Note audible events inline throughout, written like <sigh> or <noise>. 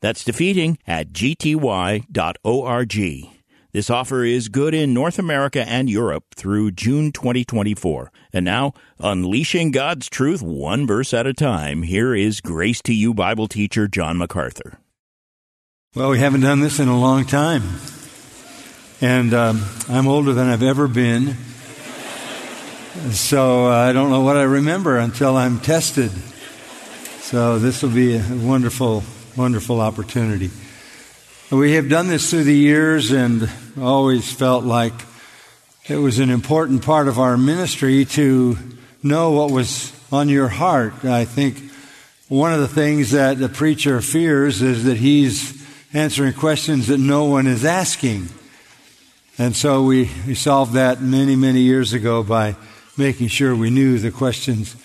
That's defeating at gty.org. This offer is good in North America and Europe through June 2024. And now, unleashing God's truth one verse at a time, here is Grace to You Bible teacher John MacArthur. Well, we haven't done this in a long time. And um, I'm older than I've ever been. So uh, I don't know what I remember until I'm tested. So this will be a wonderful wonderful opportunity. We have done this through the years and always felt like it was an important part of our ministry to know what was on your heart. I think one of the things that the preacher fears is that he's answering questions that no one is asking. And so we, we solved that many, many years ago by making sure we knew the questions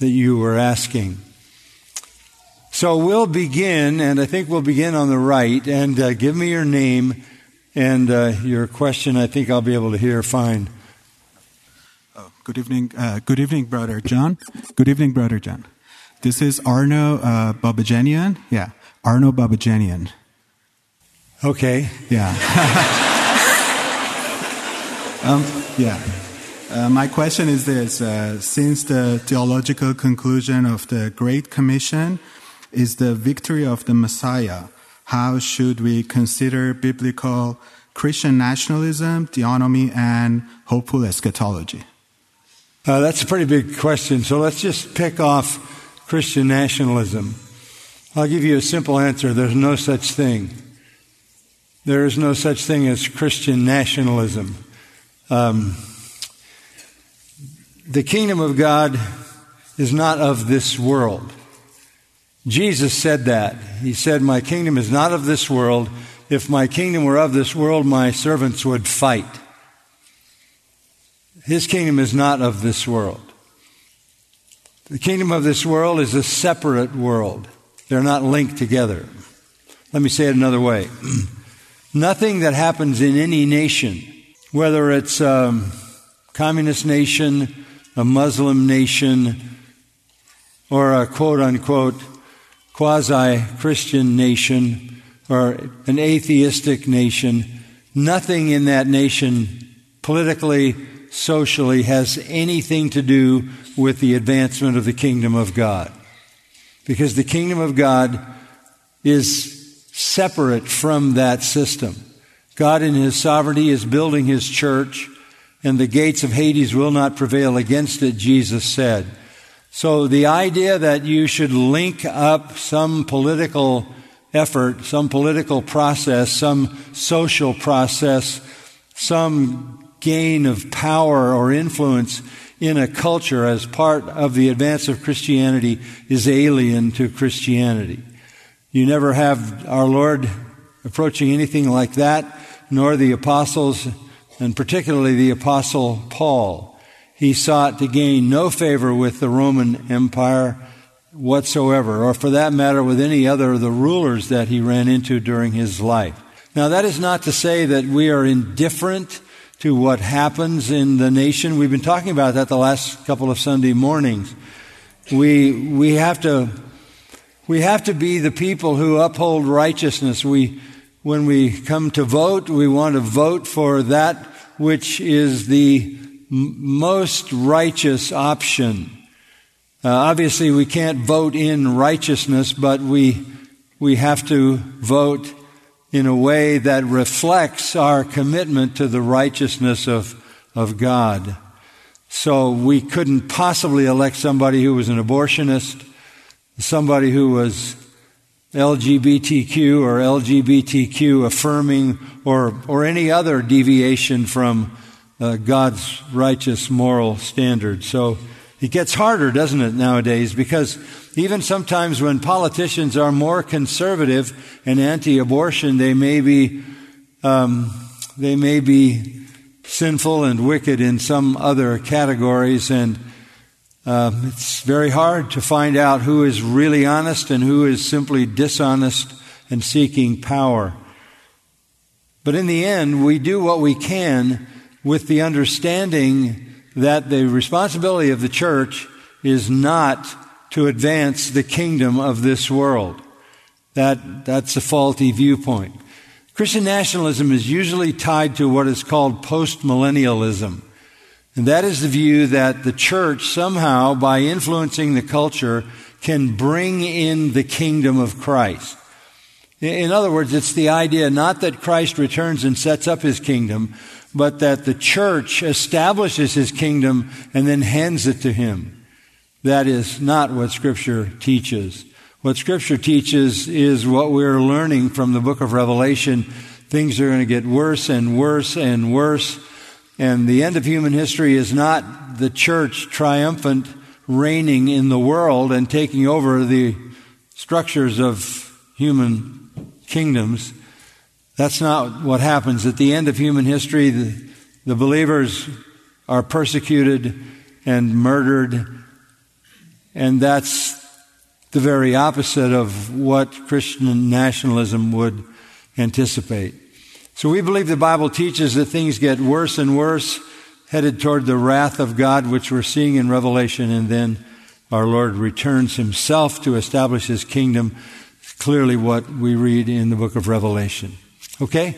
that you were asking. So we'll begin, and I think we'll begin on the right. And uh, give me your name and uh, your question. I think I'll be able to hear fine. Oh, good evening, uh, good evening, brother John. Good evening, brother John. This is Arno uh, Babajanian. Yeah, Arno Babajanian. Okay. Yeah. <laughs> um, yeah. Uh, my question is this: uh, Since the theological conclusion of the Great Commission is the victory of the Messiah. How should we consider biblical Christian nationalism, theonomy, and hopeful eschatology? Uh, that's a pretty big question. So let's just pick off Christian nationalism. I'll give you a simple answer. There's no such thing. There is no such thing as Christian nationalism. Um, the kingdom of God is not of this world. Jesus said that. He said, My kingdom is not of this world. If my kingdom were of this world, my servants would fight. His kingdom is not of this world. The kingdom of this world is a separate world. They're not linked together. Let me say it another way. <clears throat> Nothing that happens in any nation, whether it's a communist nation, a Muslim nation, or a quote unquote quasi Christian nation or an atheistic nation, nothing in that nation politically, socially has anything to do with the advancement of the kingdom of God. Because the kingdom of God is separate from that system. God in his sovereignty is building his church and the gates of Hades will not prevail against it, Jesus said. So the idea that you should link up some political effort, some political process, some social process, some gain of power or influence in a culture as part of the advance of Christianity is alien to Christianity. You never have our Lord approaching anything like that, nor the apostles, and particularly the apostle Paul he sought to gain no favor with the Roman Empire whatsoever, or for that matter with any other of the rulers that he ran into during his life. Now that is not to say that we are indifferent to what happens in the nation. We've been talking about that the last couple of Sunday mornings. We, we have to, we have to be the people who uphold righteousness. We, when we come to vote, we want to vote for that which is the most righteous option. Uh, obviously, we can't vote in righteousness, but we, we have to vote in a way that reflects our commitment to the righteousness of, of God. So we couldn't possibly elect somebody who was an abortionist, somebody who was LGBTQ or LGBTQ affirming or, or any other deviation from uh, God's righteous moral standard. So it gets harder, doesn't it, nowadays? Because even sometimes when politicians are more conservative and anti abortion, they may be Um, they may be sinful and wicked in some other categories, and um, it's very hard to find out who is really honest and who is simply dishonest and seeking power. But in the end, we do what we can with the understanding that the responsibility of the church is not to advance the kingdom of this world. That, that's a faulty viewpoint. Christian nationalism is usually tied to what is called postmillennialism. And that is the view that the church somehow, by influencing the culture, can bring in the kingdom of Christ. In other words, it's the idea not that Christ returns and sets up his kingdom, but that the church establishes his kingdom and then hands it to him. That is not what scripture teaches. What scripture teaches is what we're learning from the book of Revelation. Things are going to get worse and worse and worse. And the end of human history is not the church triumphant reigning in the world and taking over the structures of human kingdoms. That's not what happens. At the end of human history, the, the believers are persecuted and murdered, and that's the very opposite of what Christian nationalism would anticipate. So we believe the Bible teaches that things get worse and worse, headed toward the wrath of God, which we're seeing in Revelation, and then our Lord returns himself to establish his kingdom. Clearly, what we read in the book of Revelation. Okay?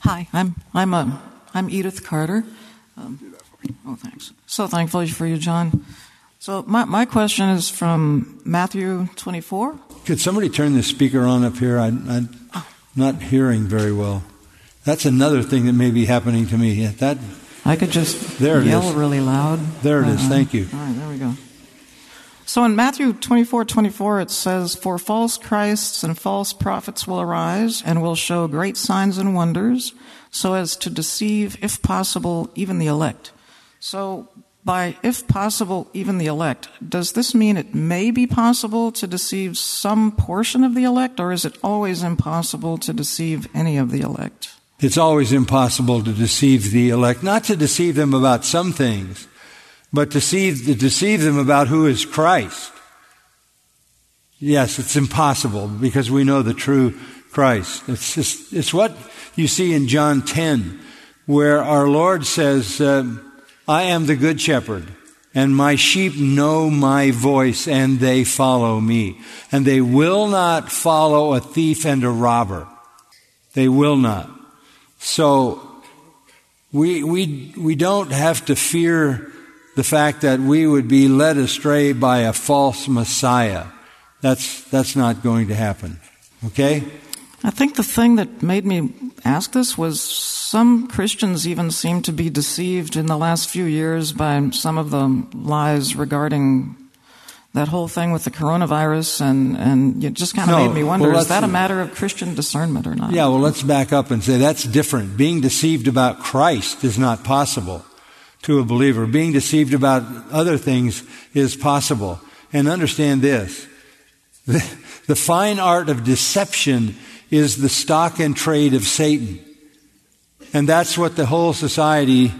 Hi, I'm I'm a uh, I'm Edith Carter. Um, oh, thanks. So thankful for you, John. So my my question is from Matthew 24. Could somebody turn the speaker on up here? I, am not hearing very well. That's another thing that may be happening to me. That I could just there yell really loud. There it is. Uh, Thank you. All right, there we go. So in Matthew 24, 24, it says, For false Christs and false prophets will arise and will show great signs and wonders, so as to deceive, if possible, even the elect. So by if possible, even the elect, does this mean it may be possible to deceive some portion of the elect, or is it always impossible to deceive any of the elect? It's always impossible to deceive the elect, not to deceive them about some things, but deceive, to deceive them about who is Christ. Yes, it's impossible because we know the true Christ. It's just, it's what you see in John 10, where our Lord says, uh, I am the good shepherd, and my sheep know my voice, and they follow me. And they will not follow a thief and a robber. They will not. So, we, we, we don't have to fear the fact that we would be led astray by a false Messiah. That's, that's not going to happen. Okay? I think the thing that made me ask this was some Christians even seem to be deceived in the last few years by some of the lies regarding that whole thing with the coronavirus, and, and it just kind of no, made me wonder well, is that a matter of Christian discernment or not? Yeah, well, let's back up and say that's different. Being deceived about Christ is not possible to a believer. Being deceived about other things is possible. And understand this. The, the fine art of deception is the stock and trade of Satan. And that's what the whole society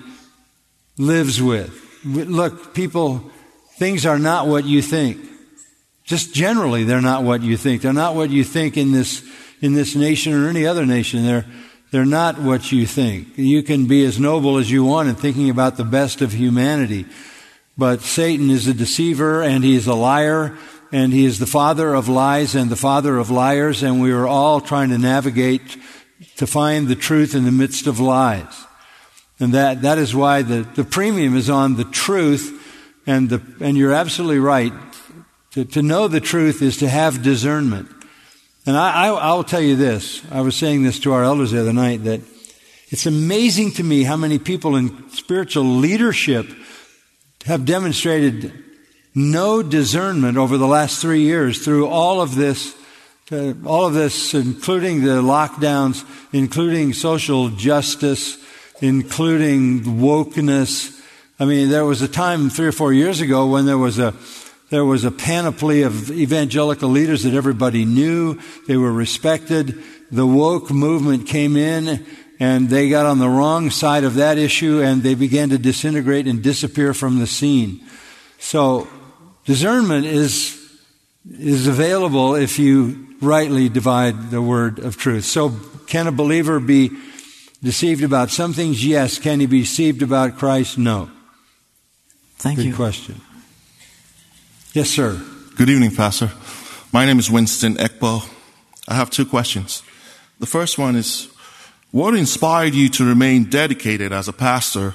lives with. Look, people, things are not what you think. Just generally, they're not what you think. They're not what you think in this, in this nation or any other nation. They're, they're not what you think. You can be as noble as you want in thinking about the best of humanity. But Satan is a deceiver and he is a liar and he is the father of lies and the father of liars and we are all trying to navigate to find the truth in the midst of lies. And that, that is why the, the premium is on the truth and the, and you're absolutely right. To, to know the truth is to have discernment. And I, I, I'll tell you this. I was saying this to our elders the other night that it's amazing to me how many people in spiritual leadership have demonstrated no discernment over the last three years through all of this, uh, all of this, including the lockdowns, including social justice, including wokeness. I mean, there was a time three or four years ago when there was a there was a panoply of evangelical leaders that everybody knew. They were respected. the woke movement came in and they got on the wrong side of that issue and they began to disintegrate and disappear from the scene. So discernment is, is available if you rightly divide the word of truth. So can a believer be deceived about some things? Yes. Can he be deceived about Christ? No. Thank Good you. question. Yes, sir. Good evening, Pastor. My name is Winston Ekbo. I have two questions. The first one is, what inspired you to remain dedicated as a pastor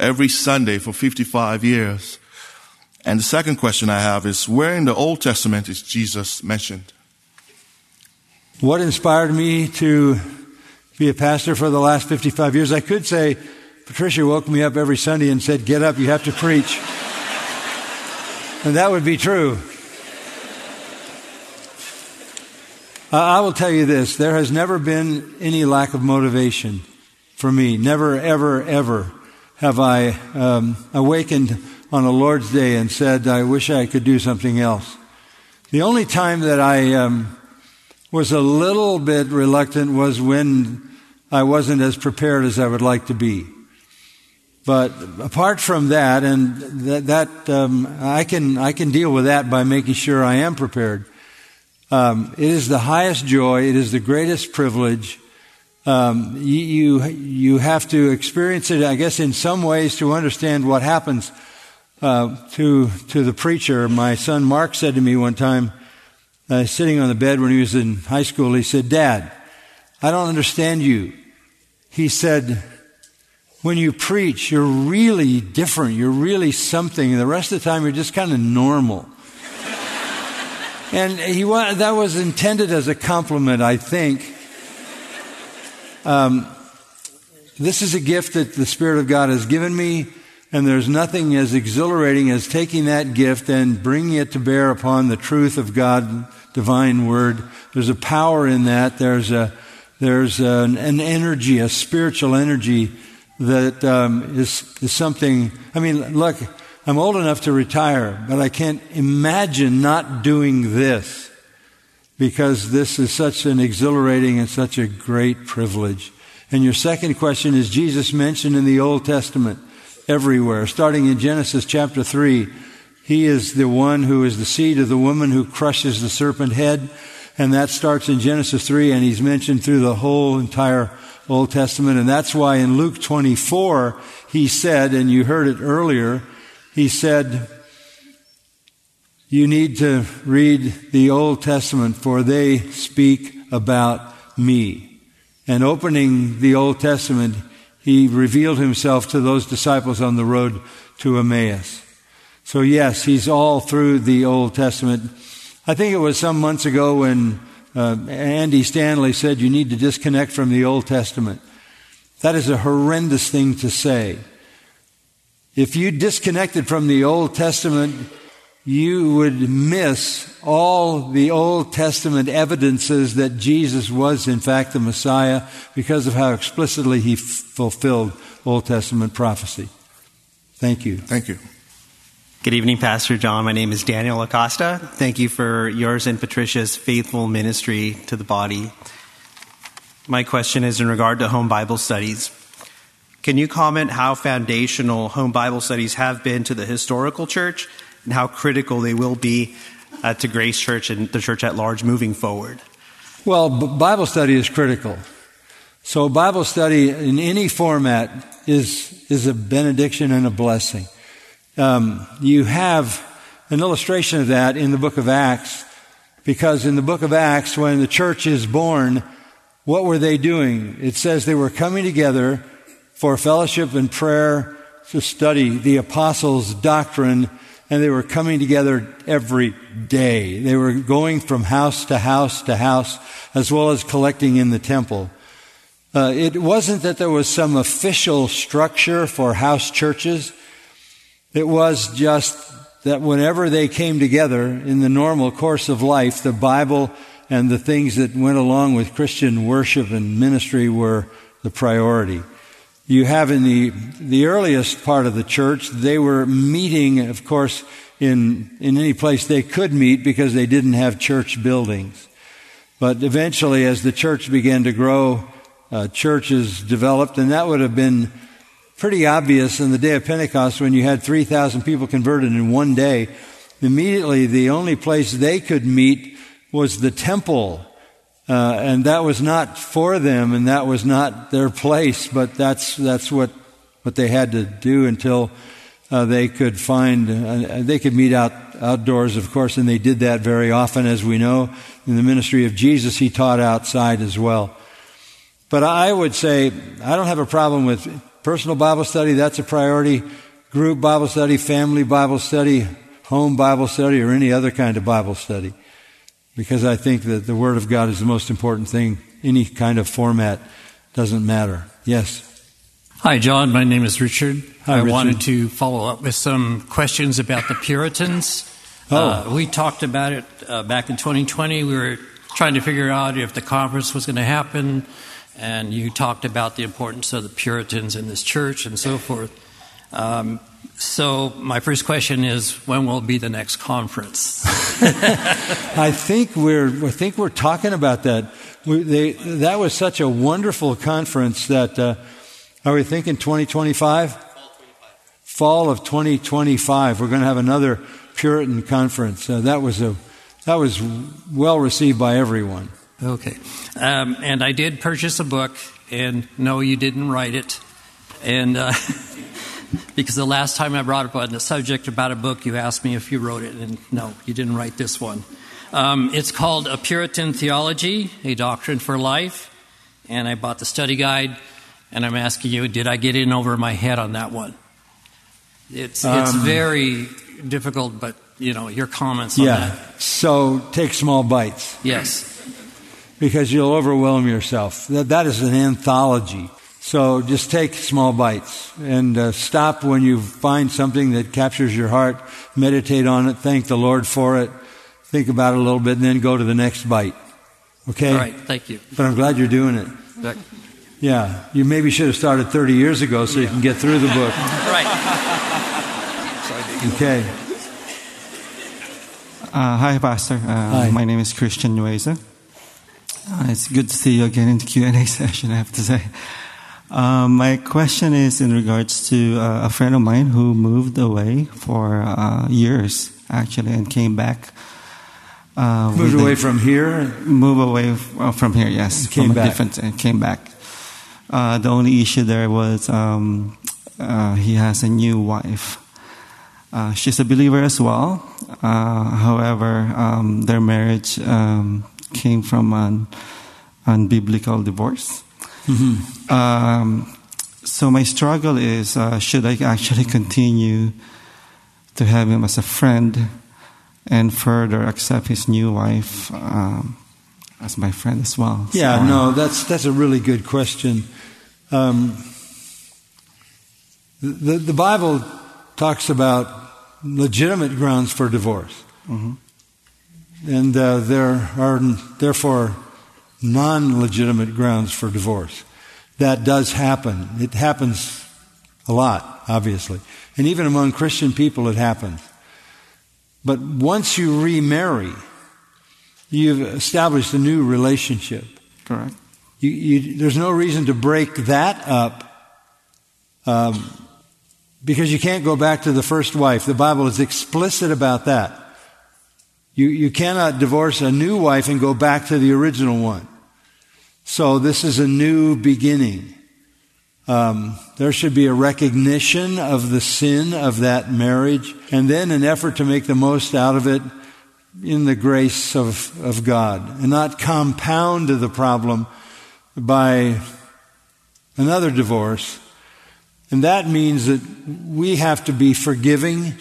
every Sunday for 55 years? And the second question I have is, where in the Old Testament is Jesus mentioned? What inspired me to be a pastor for the last 55 years? I could say, Patricia woke me up every Sunday and said, Get up, you have to preach. And that would be true. I will tell you this there has never been any lack of motivation for me. Never, ever, ever have I um, awakened on a Lord's Day and said, I wish I could do something else. The only time that I um, was a little bit reluctant was when I wasn't as prepared as I would like to be. But apart from that, and that, that um, I can I can deal with that by making sure I am prepared. Um, it is the highest joy. It is the greatest privilege. Um, you, you, you have to experience it, I guess, in some ways to understand what happens uh, to to the preacher. My son Mark said to me one time, uh, sitting on the bed when he was in high school, he said, "Dad, I don't understand you." He said, "When you preach, you're really different. You're really something. And the rest of the time, you're just kind of normal." And he that was intended as a compliment, I think. Um, this is a gift that the Spirit of God has given me, and there's nothing as exhilarating as taking that gift and bringing it to bear upon the truth of God, divine word. There's a power in that. There's a there's an, an energy, a spiritual energy that um, is is something. I mean, look. I'm old enough to retire, but I can't imagine not doing this because this is such an exhilarating and such a great privilege. And your second question is Jesus mentioned in the Old Testament everywhere, starting in Genesis chapter 3. He is the one who is the seed of the woman who crushes the serpent head. And that starts in Genesis 3, and he's mentioned through the whole entire Old Testament. And that's why in Luke 24, he said, and you heard it earlier, he said, You need to read the Old Testament, for they speak about me. And opening the Old Testament, he revealed himself to those disciples on the road to Emmaus. So, yes, he's all through the Old Testament. I think it was some months ago when uh, Andy Stanley said you need to disconnect from the Old Testament. That is a horrendous thing to say. If you disconnected from the Old Testament, you would miss all the Old Testament evidences that Jesus was, in fact, the Messiah because of how explicitly he f- fulfilled Old Testament prophecy. Thank you. Thank you. Good evening, Pastor John. My name is Daniel Acosta. Thank you for yours and Patricia's faithful ministry to the body. My question is in regard to home Bible studies. Can you comment how foundational home Bible studies have been to the historical church and how critical they will be uh, to Grace Church and the church at large moving forward? Well, Bible study is critical. So, Bible study in any format is, is a benediction and a blessing. Um, you have an illustration of that in the book of Acts, because in the book of Acts, when the church is born, what were they doing? It says they were coming together for fellowship and prayer to study the apostles' doctrine, and they were coming together every day. They were going from house to house to house, as well as collecting in the temple. Uh, it wasn't that there was some official structure for house churches. It was just that whenever they came together in the normal course of life, the Bible and the things that went along with Christian worship and ministry were the priority you have in the, the earliest part of the church, they were meeting, of course, in, in any place they could meet because they didn't have church buildings. But eventually, as the church began to grow, uh, churches developed, and that would have been pretty obvious in the day of Pentecost when you had 3,000 people converted in one day. Immediately, the only place they could meet was the temple. Uh, and that was not for them, and that was not their place, but that's, that's what, what they had to do until uh, they could find, uh, they could meet out outdoors, of course, and they did that very often, as we know. In the ministry of Jesus, he taught outside as well. But I would say I don't have a problem with personal Bible study. That's a priority. Group Bible study, family Bible study, home Bible study, or any other kind of Bible study. Because I think that the Word of God is the most important thing. Any kind of format doesn't matter. Yes. Hi, John. My name is Richard. Hi, I Richard. wanted to follow up with some questions about the Puritans. Oh. Uh, we talked about it uh, back in 2020. We were trying to figure out if the conference was going to happen, and you talked about the importance of the Puritans in this church and so forth. Um, so, my first question is when will be the next conference? <laughs> I think we're I think we're talking about that. We, they, that was such a wonderful conference that uh, are we thinking 2025? Fall of 2025. We're going to have another Puritan conference. Uh, that was a that was well received by everyone. Okay. Um, and I did purchase a book, and no, you didn't write it. And uh, <laughs> because the last time I brought up on the subject about a book, you asked me if you wrote it, and no, you didn't write this one. Um, it's called A Puritan Theology, A Doctrine for Life. And I bought the study guide, and I'm asking you, did I get in over my head on that one? It's, it's Um, very difficult, but, you know, your comments on Yeah. that. So take small bites Yes. Because you'll overwhelm yourself. That, that is an anthology. So just take small bites and uh, stop when you find something that captures your heart. Meditate on it. Thank the Lord for it. Think about it a little bit and then go to the next bite. Okay? All right. Thank you. But I'm glad you're doing it. That- Yeah. You maybe should have started 30 years ago so you can get through the book. <laughs> Right. Okay. Uh, hi, Pastor. Uh, Hi. My name is Christian Nueza. Uh, it's good to see you again in the Q&A <laughs> session, I have to say. Um, my question is in regards to uh, a friend of mine who moved away for uh, years, actually, and came back. Uh, Moved a- away from here. move away uh, from here, yes, Came from a back. different and came back. Uh, the only issue there was um, uh, he has a new wife. Uh, she's a believer as well. Uh, however, um, their marriage um, came from an unbiblical divorce. Um, so my struggle is: uh, should I actually continue to have him as a friend? and further accept his new wife um, as my friend as well. Yeah, So- no, that's that's a really good question. Um, the the Bible talks about legitimate grounds for divorce, Mhm. And uh, there are therefore non-legitimate grounds for divorce. That does happen. It happens a lot, obviously, and even among Christian people, it happens. But once you remarry, you've established a new relationship. Correct. You, you, there's no reason to break that up um, because you can't go back to the first wife. The Bible is explicit about that. You, you cannot divorce a new wife and go back to the original one. So this is a new beginning. Um, there should be a recognition of the sin of that marriage and then an effort to make the most out of it in the grace of, of God and not compound the problem by another divorce. And that means that we have to be forgiving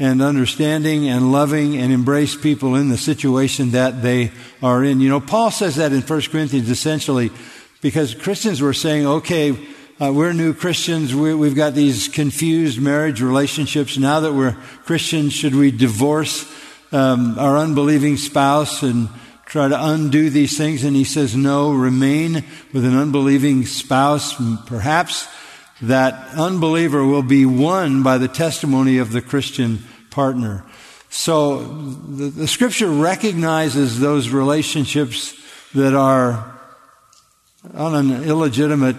and understanding and loving and embrace people in the situation that they are in. You know, Paul says that in 1 Corinthians essentially because Christians were saying, okay, uh, we're new Christians. We, we've got these confused marriage relationships. Now that we're Christians, should we divorce um, our unbelieving spouse and try to undo these things? And he says, no, remain with an unbelieving spouse. Perhaps that unbeliever will be won by the testimony of the Christian partner. So the, the scripture recognizes those relationships that are on an illegitimate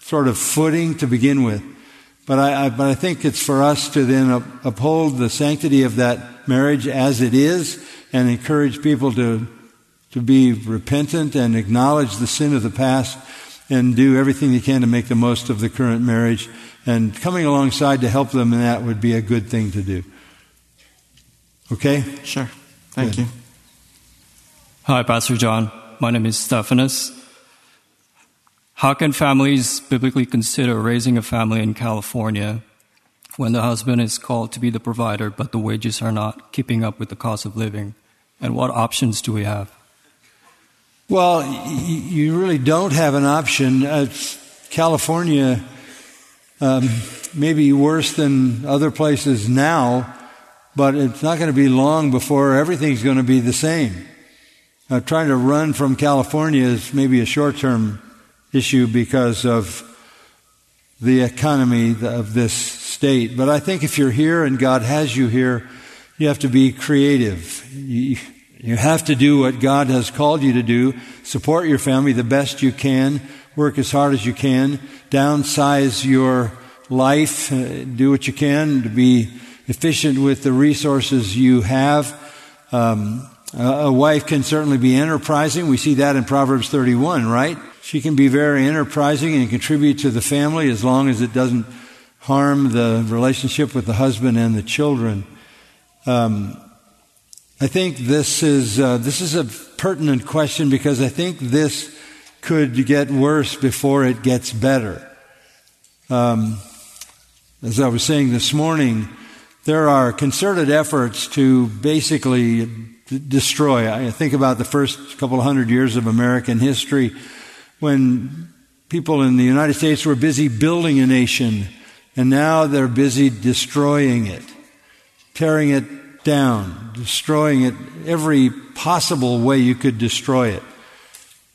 sort of footing to begin with. But I, I, but I think it's for us to then uphold the sanctity of that marriage as it is and encourage people to, to be repentant and acknowledge the sin of the past and do everything they can to make the most of the current marriage. And coming alongside to help them in that would be a good thing to do. Okay? Sure. Thank good. you. Hi, Pastor John. My name is Stephanus. How can families biblically consider raising a family in California when the husband is called to be the provider, but the wages are not keeping up with the cost of living? And what options do we have? Well, you really don't have an option. Uh, California um, may be worse than other places now, but it's not going to be long before everything's going to be the same. Uh, trying to run from California is maybe a short term issue because of the economy of this state. But I think if you're here and God has you here, you have to be creative. You, you have to do what God has called you to do. Support your family the best you can. Work as hard as you can. Downsize your life. Uh, do what you can to be efficient with the resources you have. Um, a wife can certainly be enterprising. We see that in Proverbs 31, right? She can be very enterprising and contribute to the family as long as it doesn't harm the relationship with the husband and the children. Um, I think this is uh, this is a pertinent question because I think this could get worse before it gets better. Um, as I was saying this morning, there are concerted efforts to basically destroy. I think about the first couple hundred years of American history when people in the United States were busy building a nation, and now they're busy destroying it, tearing it down, destroying it every possible way you could destroy it.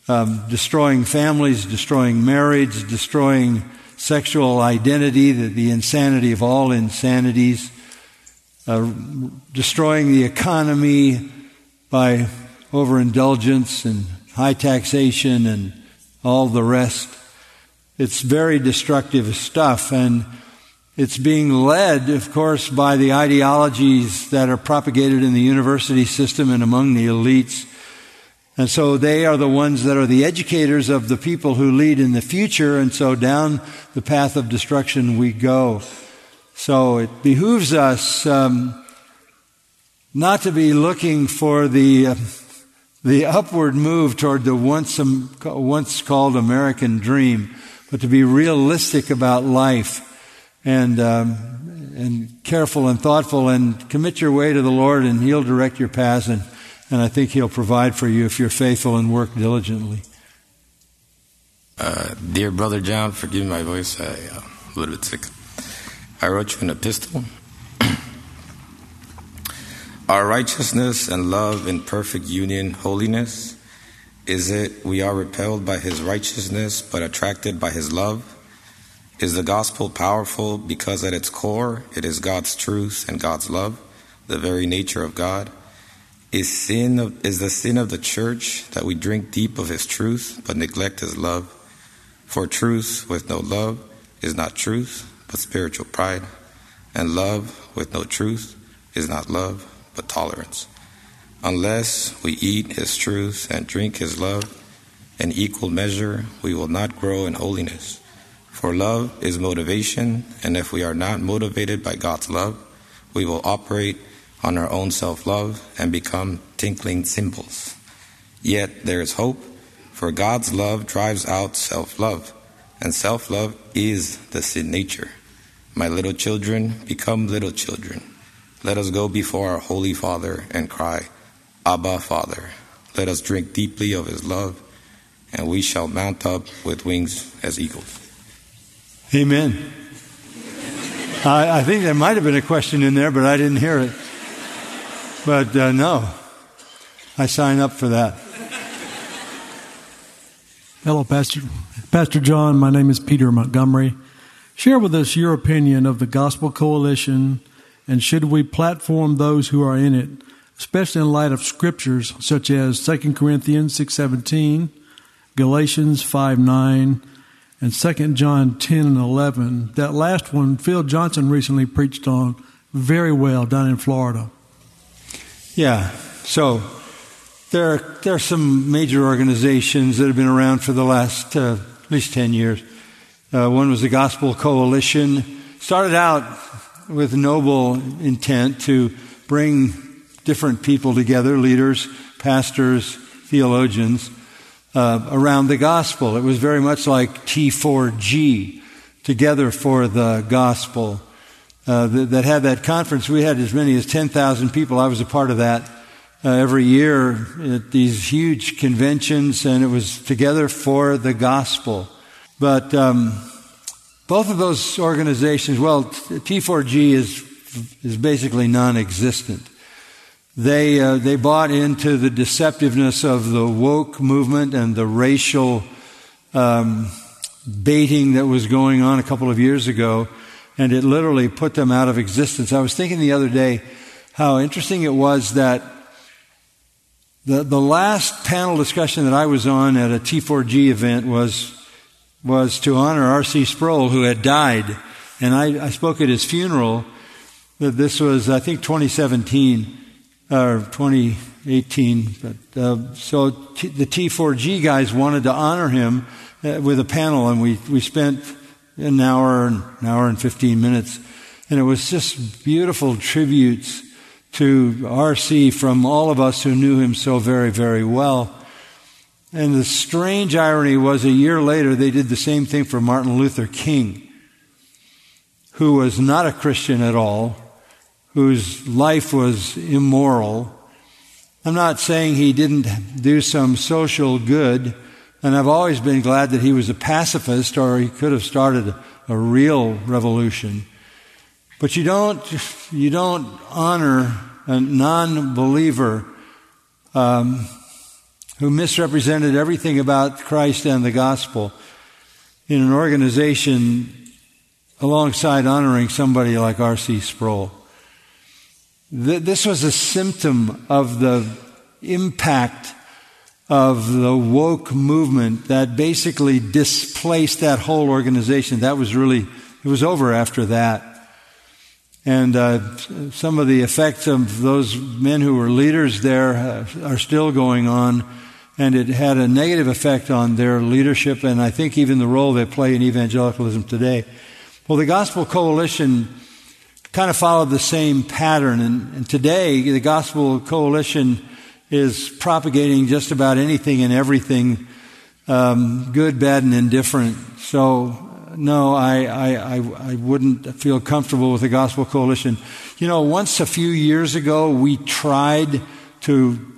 Um, destroying families, destroying marriage, destroying sexual identity, the, the insanity of all insanities, uh, destroying the economy by overindulgence and high taxation and all the rest. It's very destructive stuff, and it's being led, of course, by the ideologies that are propagated in the university system and among the elites. And so they are the ones that are the educators of the people who lead in the future, and so down the path of destruction we go. So it behooves us um, not to be looking for the uh, the upward move toward the once, um, once called American dream, but to be realistic about life and, um, and careful and thoughtful and commit your way to the Lord and He'll direct your paths and, and I think He'll provide for you if you're faithful and work diligently. Uh, dear Brother John, forgive my voice, I, uh, a little bit sick. I wrote you an epistle <clears throat> our righteousness and love in perfect union, holiness, is it we are repelled by his righteousness but attracted by his love? Is the gospel powerful because at its core it is God's truth and God's love, the very nature of God? Is sin of, is the sin of the church that we drink deep of his truth but neglect his love? For truth with no love is not truth, but spiritual pride, and love with no truth is not love, but tolerance. Unless we eat His truth and drink His love in equal measure, we will not grow in holiness. For love is motivation, and if we are not motivated by God's love, we will operate on our own self love and become tinkling cymbals. Yet there is hope, for God's love drives out self love, and self love is the sin nature. My little children, become little children. Let us go before our Holy Father and cry, Abba, Father. Let us drink deeply of his love, and we shall mount up with wings as eagles. Amen. I, I think there might have been a question in there, but I didn't hear it. But uh, no, I sign up for that. Hello, Pastor. Pastor John, my name is Peter Montgomery. Share with us your opinion of the Gospel Coalition and should we platform those who are in it especially in light of scriptures such as 2 Corinthians 6:17, Galatians 5:9, and 2 John 10 and 11. That last one, Phil Johnson recently preached on very well down in Florida. Yeah. So there are, there are some major organizations that have been around for the last uh, at least 10 years. Uh, one was the Gospel Coalition. Started out with noble intent to bring different people together, leaders, pastors, theologians, uh, around the gospel. It was very much like T4G, Together for the Gospel, uh, that, that, had that conference. We had as many as 10,000 people. I was a part of that uh, every year at these huge conventions, and it was Together for the Gospel. But um, both of those organizations, well, T4G is is basically non-existent. They, uh, they bought into the deceptiveness of the woke movement and the racial um, baiting that was going on a couple of years ago, and it literally put them out of existence. I was thinking the other day how interesting it was that the, the last panel discussion that I was on at a T4G event was, was to honor R.C. Sproul, who had died. And I, I spoke at his funeral. This was, I think, 2017 or 2018. But, uh, so T, the T4G guys wanted to honor him uh, with a panel, and we, we spent an hour, an hour and 15 minutes. And it was just beautiful tributes to RC from all of us who knew him so very, very well. And the strange irony was a year later, they did the same thing for Martin Luther King, who was not a Christian at all, whose life was immoral. I'm not saying he didn't do some social good, and I've always been glad that he was a pacifist or he could have started a, real revolution. But you don't, you don't honor a non-believer um, who misrepresented everything about Christ and the gospel in an organization alongside honoring somebody like R.C. Sproul. This was a symptom of the impact of the woke movement that basically displaced that whole organization. That was really, it was over after that. And uh, some of the effects of those men who were leaders there uh, are still going on. And it had a negative effect on their leadership and I think even the role they play in evangelicalism today. Well, the Gospel Coalition kind of followed the same pattern. And, and today, the Gospel Coalition is propagating just about anything and everything, um, good, bad, and indifferent. So, no, I, I, I, wouldn't feel comfortable with the Gospel Coalition. You know, once a few years ago, we tried to,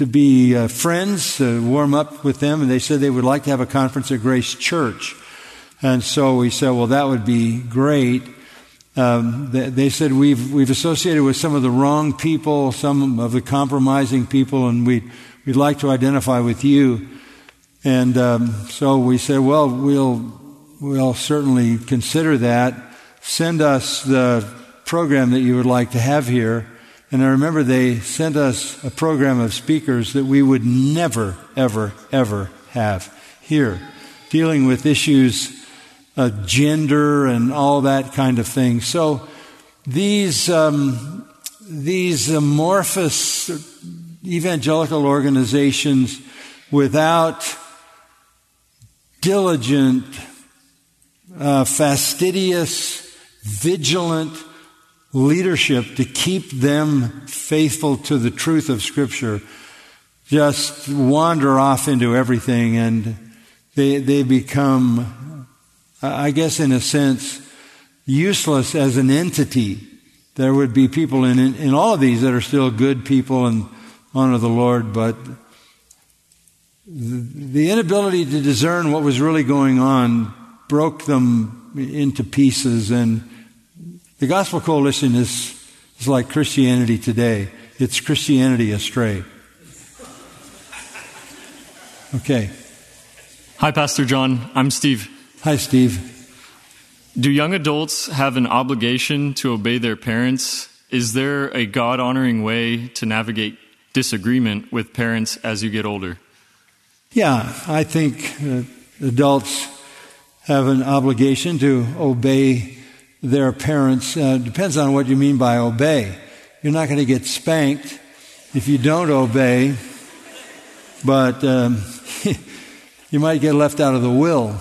to, be uh, friends, to warm up with them, and they said they would like to have a conference at Grace Church. And so we said, well, that would be great. Um, they, they, said we've we've associated with some of the wrong people, some of the compromising people, and we we'd, we'd like to identify with you. And um, so we said, well, we'll we'll certainly consider that. Send us the program that you would like to have here. And I remember they sent us a program of speakers that we would never, ever, ever have here, dealing with issues of gender and all that kind of thing. So these um, these amorphous evangelical organizations without diligent, uh, fastidious, vigilant leadership to keep them faithful to the truth of Scripture just wander off into everything and they, they become I guess, in a sense, useless as an entity. There would be people in, in all of these that are still good people and honor the Lord, but the inability to discern what was really going on broke them into pieces. And the Gospel Coalition is, is like Christianity today. It's Christianity astray. Okay. Hi, Pastor John. I'm Steve. Hi, Steve. Do young adults have an obligation to obey their parents is there a God honoring way to navigate disagreement with parents as you get older? Yeah, I think uh, adults have an obligation to obey their parents. Uh, depends on what you mean by obey. You're not going to get spanked if you don't obey, but um, <laughs> you might get left out of the will.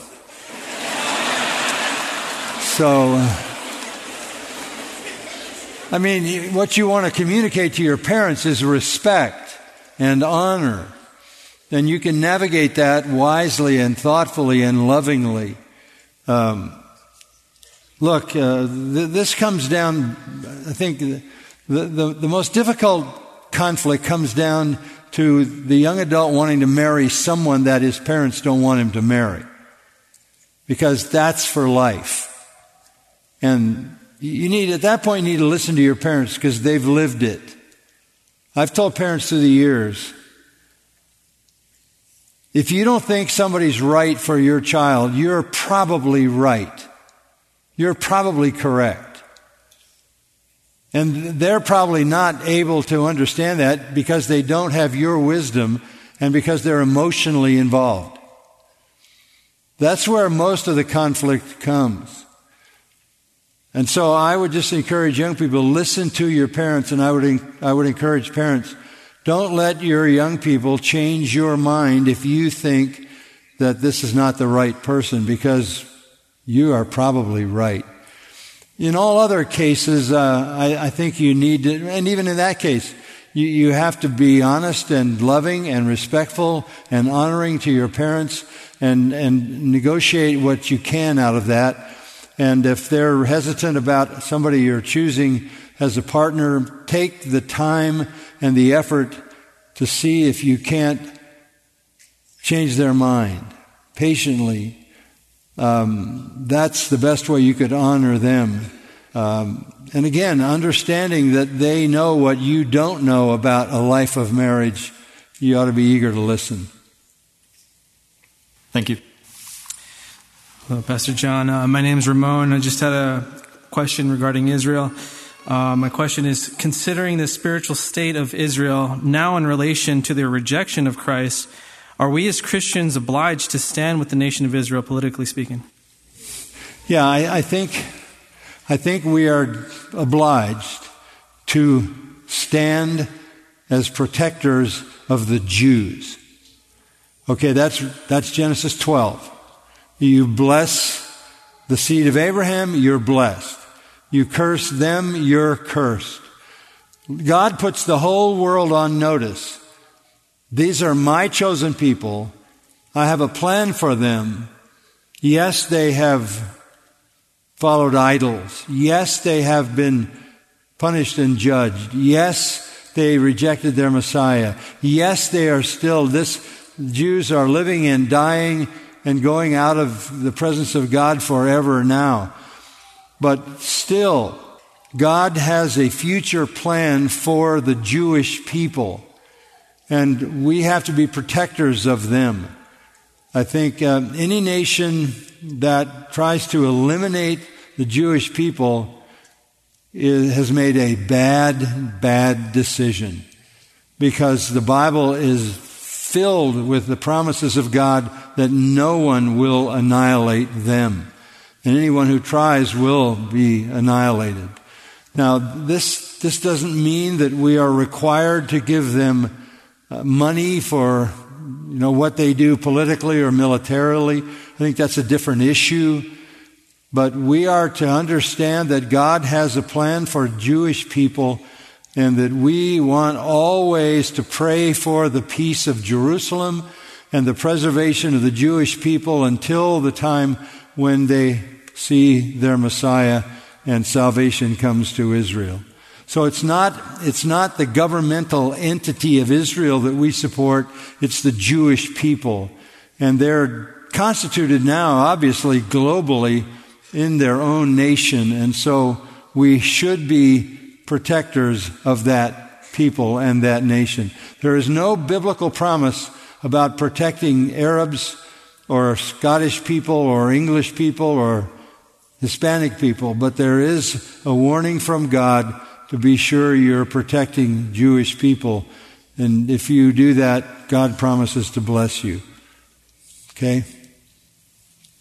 So, uh, I mean, what you want to communicate to your parents is respect and honor. And you can navigate that wisely and thoughtfully and lovingly. Um, look, uh, th- this comes down, I think, the, the, the most difficult conflict comes down to the young adult wanting to marry someone that his parents don't want him to marry. Because that's for life. And you need, at that point, you need to listen to your parents because they've lived it. I've told parents through the years, if you don't think somebody's right for your child, you're probably right. You're probably correct. And they're probably not able to understand that because they don't have your wisdom and because they're emotionally involved. That's where most of the conflict comes. And so I would just encourage young people, listen to your parents, and I would, I would encourage parents, don't let your young people change your mind if you think that this is not the right person, because you are probably right. In all other cases, uh, I, I, think you need to, and even in that case, you, you have to be honest and loving and respectful and honoring to your parents and, and negotiate what you can out of that and if they're hesitant about somebody you're choosing as a partner, take the time and the effort to see if you can't change their mind patiently. Um, that's the best way you could honor them. Um, and again, understanding that they know what you don't know about a life of marriage, you ought to be eager to listen. Thank you. Hello, Pastor John. Uh, my name is Ramon. I just had a question regarding Israel. Uh, my question is considering the spiritual state of Israel now in relation to their rejection of Christ, are we as Christians obliged to stand with the nation of Israel, politically speaking? Yeah, I, I think, I think we are obliged to stand as protectors of the Jews. Okay, that's, that's Genesis 12. You bless the seed of Abraham, you're blessed. You curse them, you're cursed. God puts the whole world on notice. These are my chosen people. I have a plan for them. Yes, they have followed idols. Yes, they have been punished and judged. Yes, they rejected their Messiah. Yes, they are still, this, Jews are living and dying and going out of the presence of God forever now. But still, God has a future plan for the Jewish people, and we have to be protectors of them. I think uh, any nation that tries to eliminate the Jewish people is, has made a bad, bad decision because the Bible is filled with the promises of God that no one will annihilate them. And anyone who tries will be annihilated. Now, this, this doesn't mean that we are required to give them uh, money for you know, what they do politically or militarily. I think that's a different issue. But we are to understand that God has a plan for Jewish people and that we want always to pray for the peace of Jerusalem and the preservation of the Jewish people until the time when they see their Messiah and salvation comes to Israel. So it's not, it's not the governmental entity of Israel that we support, it's the Jewish people. And they're constituted now, obviously, globally in their own nation. And so we should be protectors of that people and that nation. There is no biblical promise about protecting Arabs or Scottish people or English people or Hispanic people, but there is a warning from God to be sure you're protecting Jewish people. And if you do that, God promises to bless you. Okay?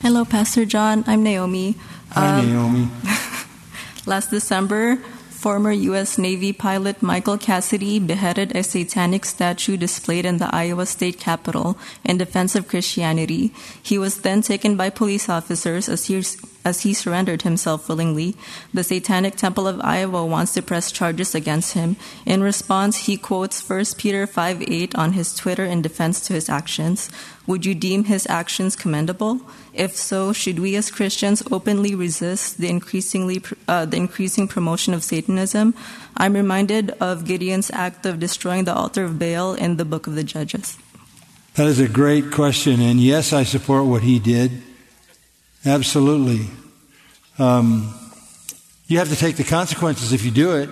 Hello, Pastor John. I'm Naomi. Hi, Um, Naomi. <laughs> Last December, former U.S. Navy pilot Michael Cassidy beheaded a satanic statue displayed in the Iowa State Capitol in defense of Christianity. He was then taken by police officers as he, as he surrendered himself willingly. The Satanic Temple of Iowa wants to press charges against him. In response, he quotes 1 Peter 5 8 on his Twitter in defense to his actions. Would you deem his actions commendable? If so, should we as Christians openly resist the increasingly uh, the increasing promotion of Satanism? I'm reminded of Gideon's act of destroying the altar of Baal in the book of the Judges. That is a great question. And yes, I support what he did. Absolutely. Um, you have to take the consequences if you do it.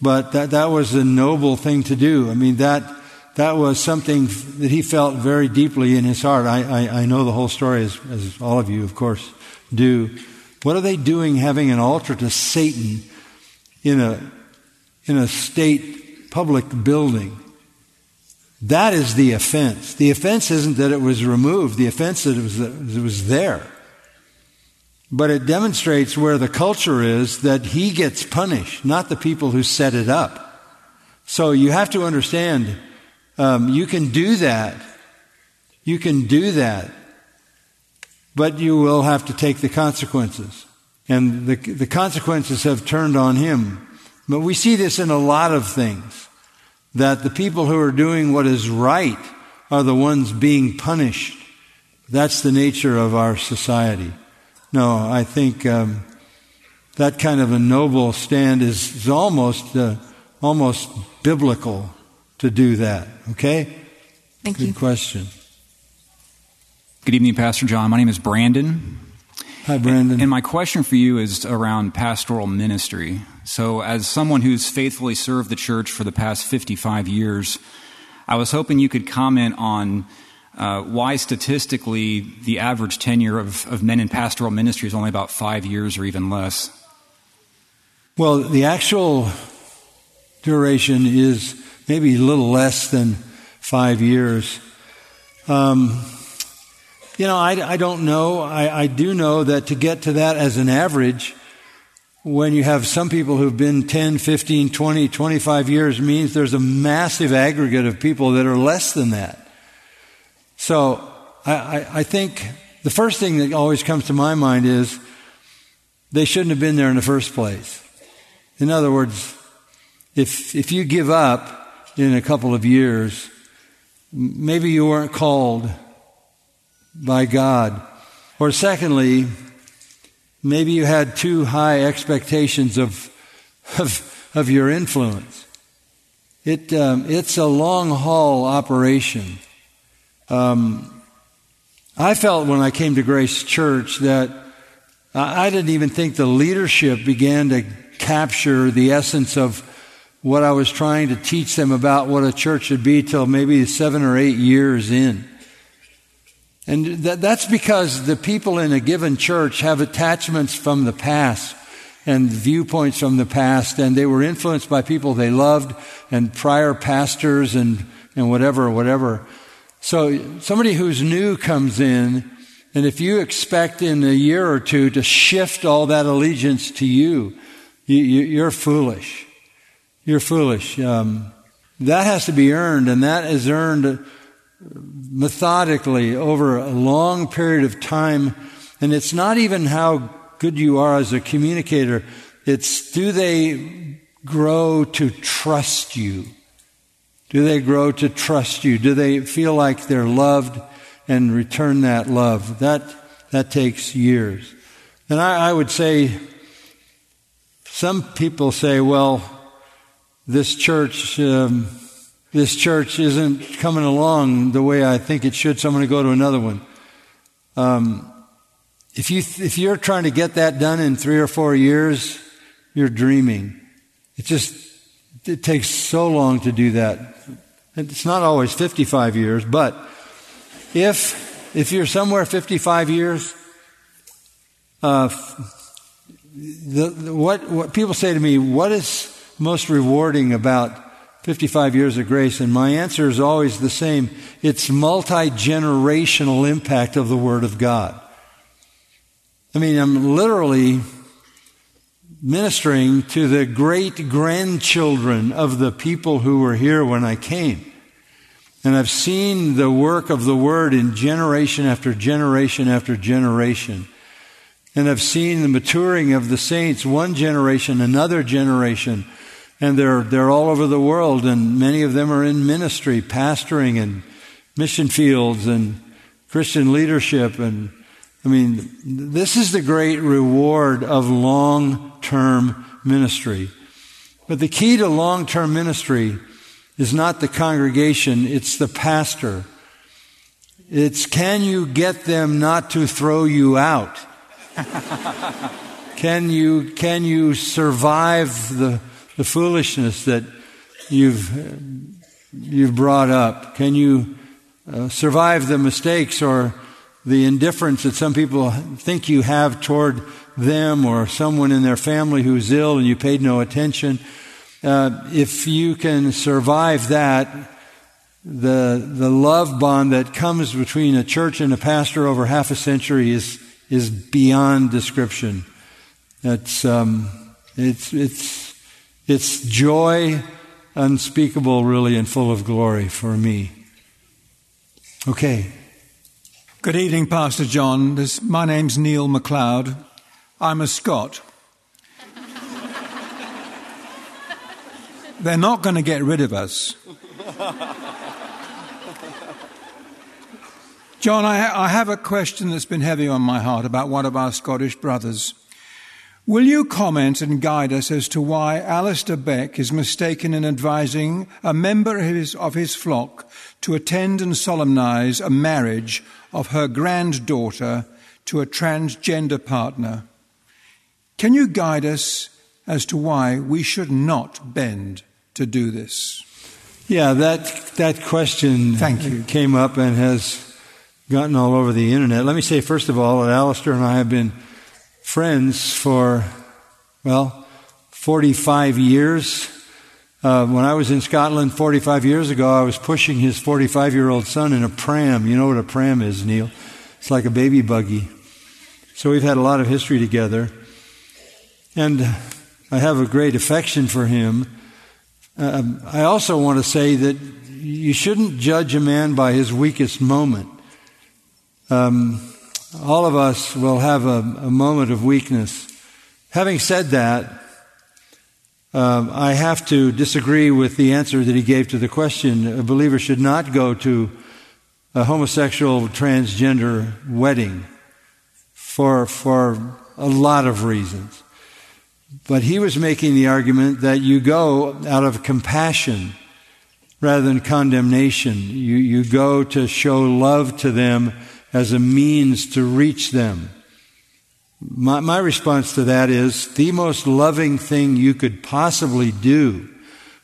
But that, that was a noble thing to do. I mean, that, that was something that he felt very deeply in his heart. I, I, I know the whole story, as, as all of you, of course, do. What are they doing having an altar to Satan in a, in a state public building? That is the offense. The offense isn't that it was removed. The offense that it was, that it was there. But it demonstrates where the culture is that he gets punished, not the people who set it up. So you have to understand, um, you can do that. You can do that. But you will have to take the consequences. And the, the consequences have turned on him. But we see this in a lot of things that the people who are doing what is right are the ones being punished. That's the nature of our society. No, I think um, that kind of a noble stand is, is almost uh, almost biblical to do that. Okay. Thank Good you. question. Good evening, Pastor John. My name is Brandon. Hi, Brandon. And my question for you is around pastoral ministry. So, as someone who's faithfully served the church for the past 55 years, I was hoping you could comment on uh, why statistically the average tenure of, of men in pastoral ministry is only about five years or even less. Well, the actual duration is maybe a little less than five years. Um, you know, I, I don't know. I, I do know that to get to that as an average, when you have some people who've been 10, 15, 20, 25 years, means there's a massive aggregate of people that are less than that. So I, I, I think the first thing that always comes to my mind is they shouldn't have been there in the first place. In other words, if, if you give up in a couple of years, maybe you weren't called by God. Or secondly, maybe you had too high expectations of, of, of your influence. It, um, it's a long haul operation. Um, I felt when I came to Grace Church that I didn't even think the leadership began to capture the essence of what I was trying to teach them about what a church should be till maybe seven or eight years in. And that, that's because the people in a given church have attachments from the past and viewpoints from the past, and they were influenced by people they loved and prior pastors and, and whatever, whatever. So somebody who's new comes in, and if you expect in a year or two to shift all that allegiance to you, you, you're foolish. You're foolish. Um, that has to be earned, and that is earned methodically over a long period of time. And it's not even how good you are as a communicator. It's do they grow to trust you? Do they grow to trust you? Do they feel like they're loved and return that love? That, that takes years. And I, I would say, some people say, well, this church, um, this church isn't coming along the way I think it should, so I'm going to go to another one. Um, if you if you're trying to get that done in three or four years, you're dreaming. It just it takes so long to do that. It's not always 55 years, but if if you're somewhere 55 years, uh, the, the, what, what people say to me, what is most rewarding about 55 years of grace? And my answer is always the same. It's multi-generational impact of the Word of God. I mean, I'm literally ministering to the great grandchildren of the people who were here when I came. And I've seen the work of the Word in generation after generation after generation. And I've seen the maturing of the saints, one generation, another generation. And they're, they're all over the world, and many of them are in ministry, pastoring and mission fields and Christian leadership. And I mean, this is the great reward of long term ministry. But the key to long term ministry is not the congregation, it's the pastor. It's can you get them not to throw you out? <laughs> can you, can you survive the, the foolishness that you've, you've brought up? Can you uh, survive the mistakes or the indifference that some people think you have toward them or someone in their family who's ill and you paid no attention? Uh, if you can survive that, the, the love bond that comes between a church and a pastor over half a century is, is beyond description. It's, um, it's, it's, it's joy unspeakable, really, and full of glory for me. Okay. Good evening, Pastor John. This, my name's Neil MacLeod. I'm a Scot. They're not going to get rid of us. John, I, I, have a question that's been heavy on my heart about one of our Scottish brothers. Will you comment and guide us as to why Alistair Begg is mistaken in advising a member of his, of his flock to attend and solemnize a marriage of her granddaughter to a transgender partner? Can you guide us as to why we should not bend to do this? Yeah, that that question Thank you. came up and has gotten all over the internet. Let me say first of all that Alistair and I have been friends for well 45 years. Uh, when I was in Scotland 45 years ago, I was pushing his 45 year old son in a pram. You know what a pram is, Neil? It's like a baby buggy. So we've had a lot of history together. And I have a great affection for him. Um, I also want to say that you shouldn't judge a man by his weakest moment. Um, all of us will have a, a, moment of weakness. Having said that, um, I have to disagree with the answer that he gave to the question. A believer should not go to a homosexual transgender wedding for, for a lot of reasons. But he was making the argument that you go out of compassion rather than condemnation. You, you go to show love to them as a means to reach them. My, my response to that is the most loving thing you could possibly do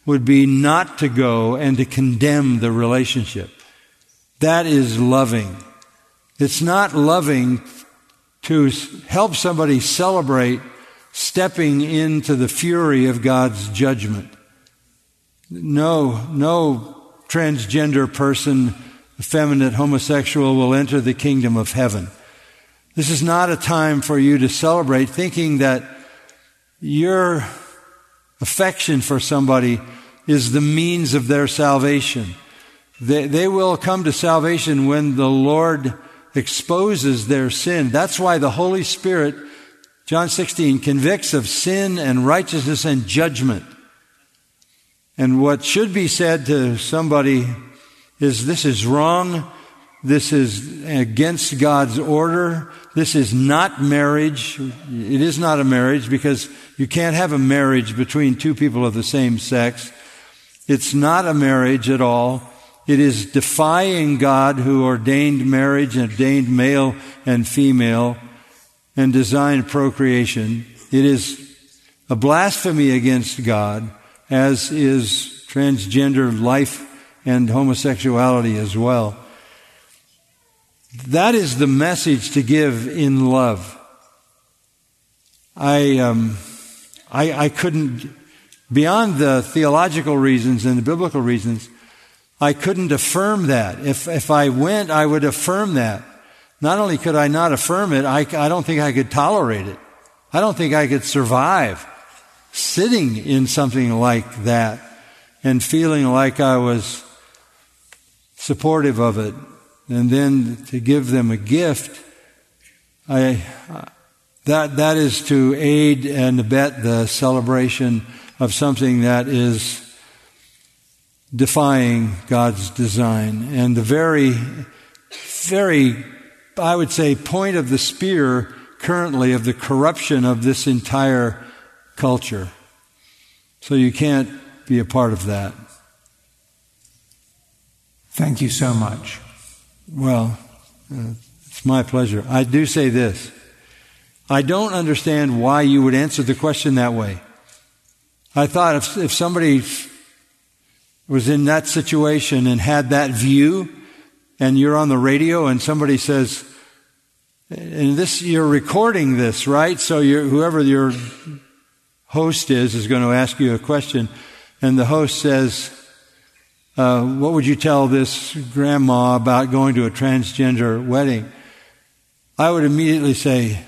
would be not to go and to condemn the relationship. That is loving. It's not loving to help somebody celebrate stepping into the fury of God's judgment. No, no transgender person, effeminate homosexual will enter the kingdom of heaven. This is not a time for you to celebrate thinking that your affection for somebody is the means of their salvation. They, they will come to salvation when the Lord exposes their sin. That's why the Holy Spirit John 16 convicts of sin and righteousness and judgment. And what should be said to somebody is this is wrong. This is against God's order. This is not marriage. It is not a marriage because you can't have a marriage between two people of the same sex. It's not a marriage at all. It is defying God who ordained marriage and ordained male and female and designed procreation. It is a blasphemy against God, as is transgender life and homosexuality as well. That is the message to give in love. I, um, I, I couldn't, beyond the theological reasons and the biblical reasons, I couldn't affirm that. If, if I went, I would affirm that. Not only could I not affirm it, I, I don't think I could tolerate it. I don't think I could survive sitting in something like that and feeling like I was supportive of it. And then to give them a gift, I, that, that is to aid and abet the celebration of something that is defying God's design. And the very, very, I would say, point of the spear currently of the corruption of this entire culture. So you can't be a part of that. Thank you so much. Well, uh, it's my pleasure. I do say this. I don't understand why you would answer the question that way. I thought if, if somebody was in that situation and had that view, and you're on the radio and somebody says, and this, you're recording this, right? So whoever your host is, is going to ask you a question. And the host says, uh, what would you tell this grandma about going to a transgender wedding? I would immediately say,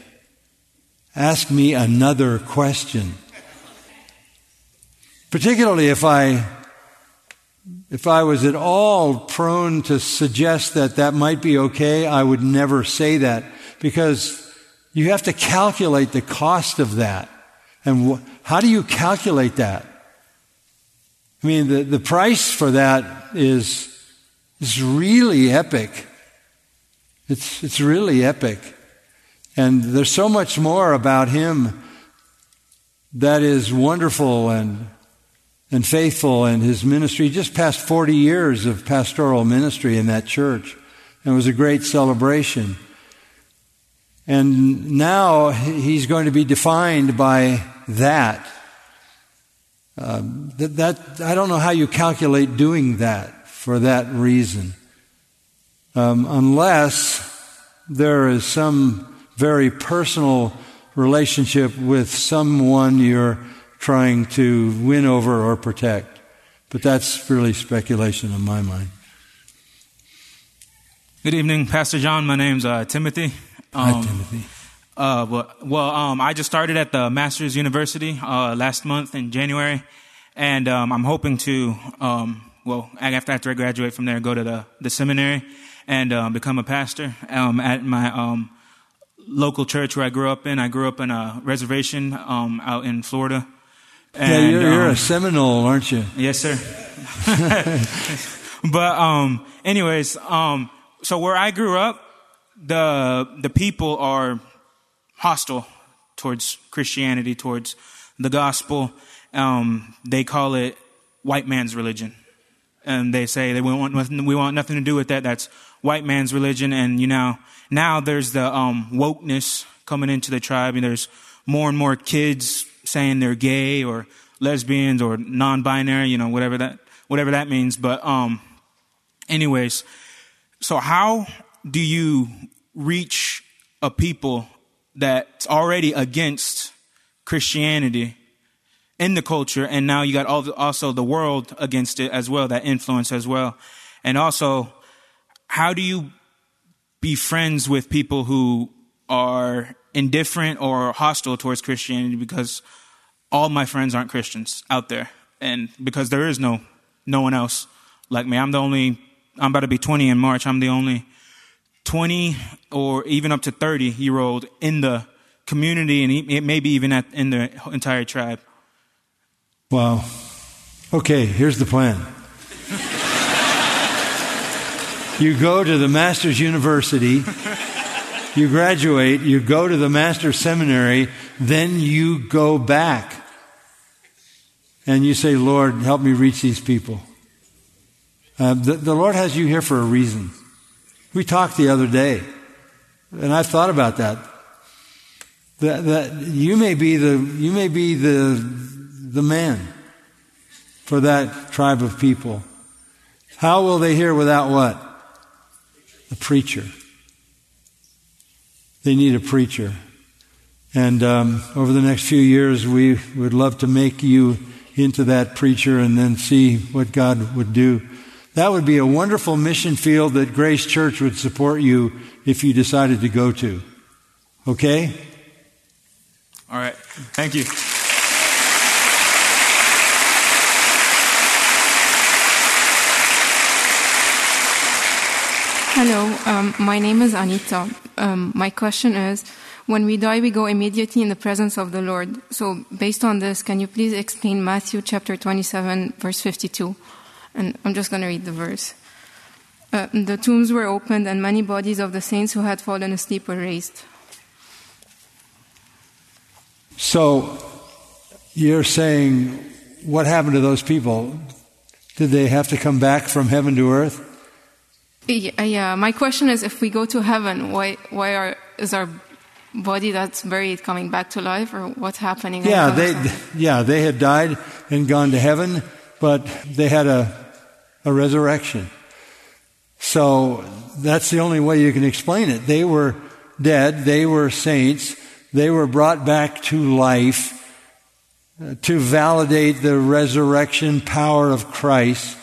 ask me another question. Particularly if I if I was at all prone to suggest that that might be okay, I would never say that because you have to calculate the cost of that. And wh- how do you calculate that? I mean, the, the price for that is, is really epic. It's, it's really epic. And there's so much more about him that is wonderful and and faithful in his ministry. Just past 40 years of pastoral ministry in that church. And it was a great celebration. And now he's going to be defined by that. Uh, that, that. I don't know how you calculate doing that for that reason. Um, unless there is some very personal relationship with someone you're trying to win over or protect. But that's really speculation in my mind. Good evening, Pastor John. My name's uh, Timothy. Um, Hi, Timothy. Uh, well, well um, I just started at the Masters University uh, last month in January, and um, I'm hoping to, um, well, after, after I graduate from there, go to the, the seminary and um, become a pastor um, at my local church where I grew up in. I grew up in a reservation out in Florida. And, yeah, you're, you're um, a Seminole, aren't you? Yes, sir. <laughs> but um, anyways, um, so where I grew up, the the people are hostile towards Christianity, towards the gospel. Um, they call it white man's religion, and they say they want nothing, we want nothing to do with that. That's white man's religion, and you know now there's the um, wokeness coming into the tribe, and there's more and more kids saying they're gay or lesbians or non-binary, you know, whatever that whatever that means. But um, anyways, so how do you reach a people that's already against Christianity in the culture, and now you got also the world against it as well, that influence as well, and also how do you be friends with people who are indifferent or hostile towards Christianity because all my friends aren't Christians out there. And because there is no, no one else like me. I'm the only, I'm about to be 20 in March. I'm the only 20 or even up to 30 year old in the community and maybe even in the entire tribe. Wow. Okay, here's the plan. you go to the Master's University you graduate, you go to the master's seminary, then you go back and you say, Lord, help me reach these people. Uh, the, the Lord has you here for a reason. We talked the other day, and I've thought about that. That, that you may be the you may be the the man for that tribe of people. How will they hear without what? A preacher. They need a preacher. And um, over the next few years, we would love to make you into that preacher and then see what God would do. That would be a wonderful mission field that Grace Church would support you if you decided to go to. Okay? All right. Thank you. Hello, um, my name is Anita. Um, my question is when we die, we go immediately in the presence of the Lord. So, based on this, can you please explain Matthew chapter 27, verse 52? And I'm just going to read the verse. Uh, the tombs were opened, and many bodies of the saints who had fallen asleep were raised. So, you're saying, what happened to those people? Did they have to come back from heaven to earth? Yeah, yeah, my question is if we go to heaven, why, why are, is our body that's buried coming back to life, or what's happening? Yeah, they, yeah, they had died and gone to heaven, but they had a, a resurrection. So that's the only way you can explain it. They were dead, they were saints, they were brought back to life uh, to validate the resurrection power of Christ,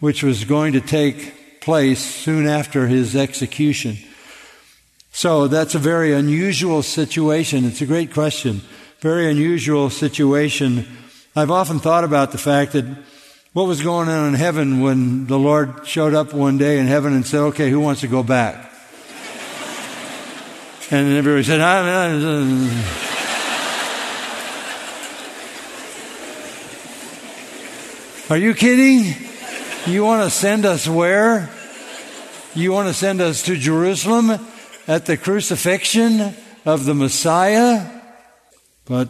which was going to take place soon after his execution. So that's a very unusual situation. It's a great question. Very unusual situation. I've often thought about the fact that what was going on in heaven when the Lord showed up one day in heaven and said, okay, who wants to go back? And everybody said, ah, Are you kidding? You want to send us where? You want to send us to Jerusalem? at the crucifixion of the Messiah. But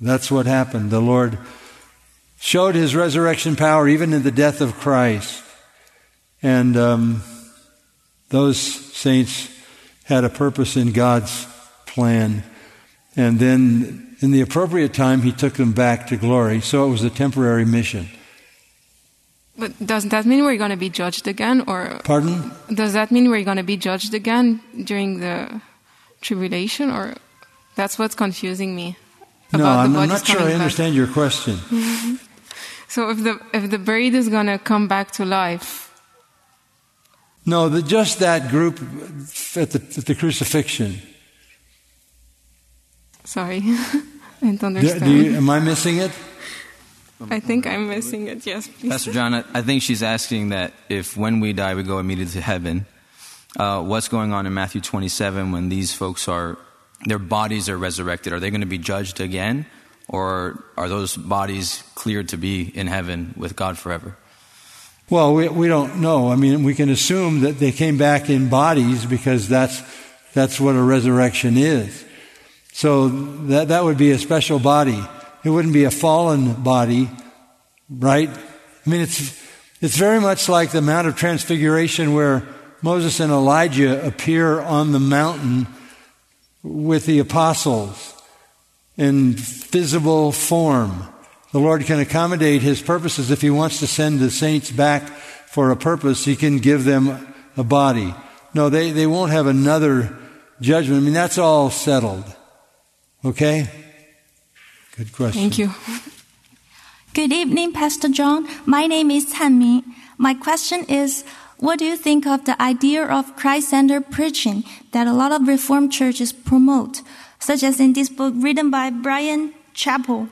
that's what happened. The Lord showed his resurrection power even in the death of Christ. And um, those saints had a purpose in God's plan. And then, in the appropriate time, he took them back to glory. So it was a temporary mission. But doesn't that mean we're going to be judged again, or pardon? Does that mean we're going to be judged again during the tribulation, or that's what's confusing me? No, I'm, I'm, not sure I understand your question. so if the if the buried is going to come back to life. No, the, just that group at the, at the crucifixion. Sorry, <laughs> I don't understand. Do, do you, am I missing it? <laughs> I think I'm missing it. Yes, please. Pastor John, I think she's asking that if when we die we go immediately to heaven, uh, what's going on in Matthew 27 when these folks are, their bodies are resurrected? Are they going to be judged again, or are those bodies cleared to be in heaven with God forever? Well, we, we don't know. I mean, we can assume that they came back in bodies because that's, that's what a resurrection is. So that, that would be a special body. It wouldn't be a fallen body, right? I mean, it's, it's very much like the Mount of Transfiguration where Moses and Elijah appear on the mountain with the apostles in visible form. The Lord can accommodate His purposes. If He wants to send the saints back for a purpose, He can give them a body. No, they, they won't have another judgment. I mean, that's all settled. Okay? Good question. Thank you. Good evening, Pastor John. My name is Tanmi. My question is, what do you think of the idea of Christ-centered preaching that a lot of Reformed churches promote, such as in this book written by Brian Chapell?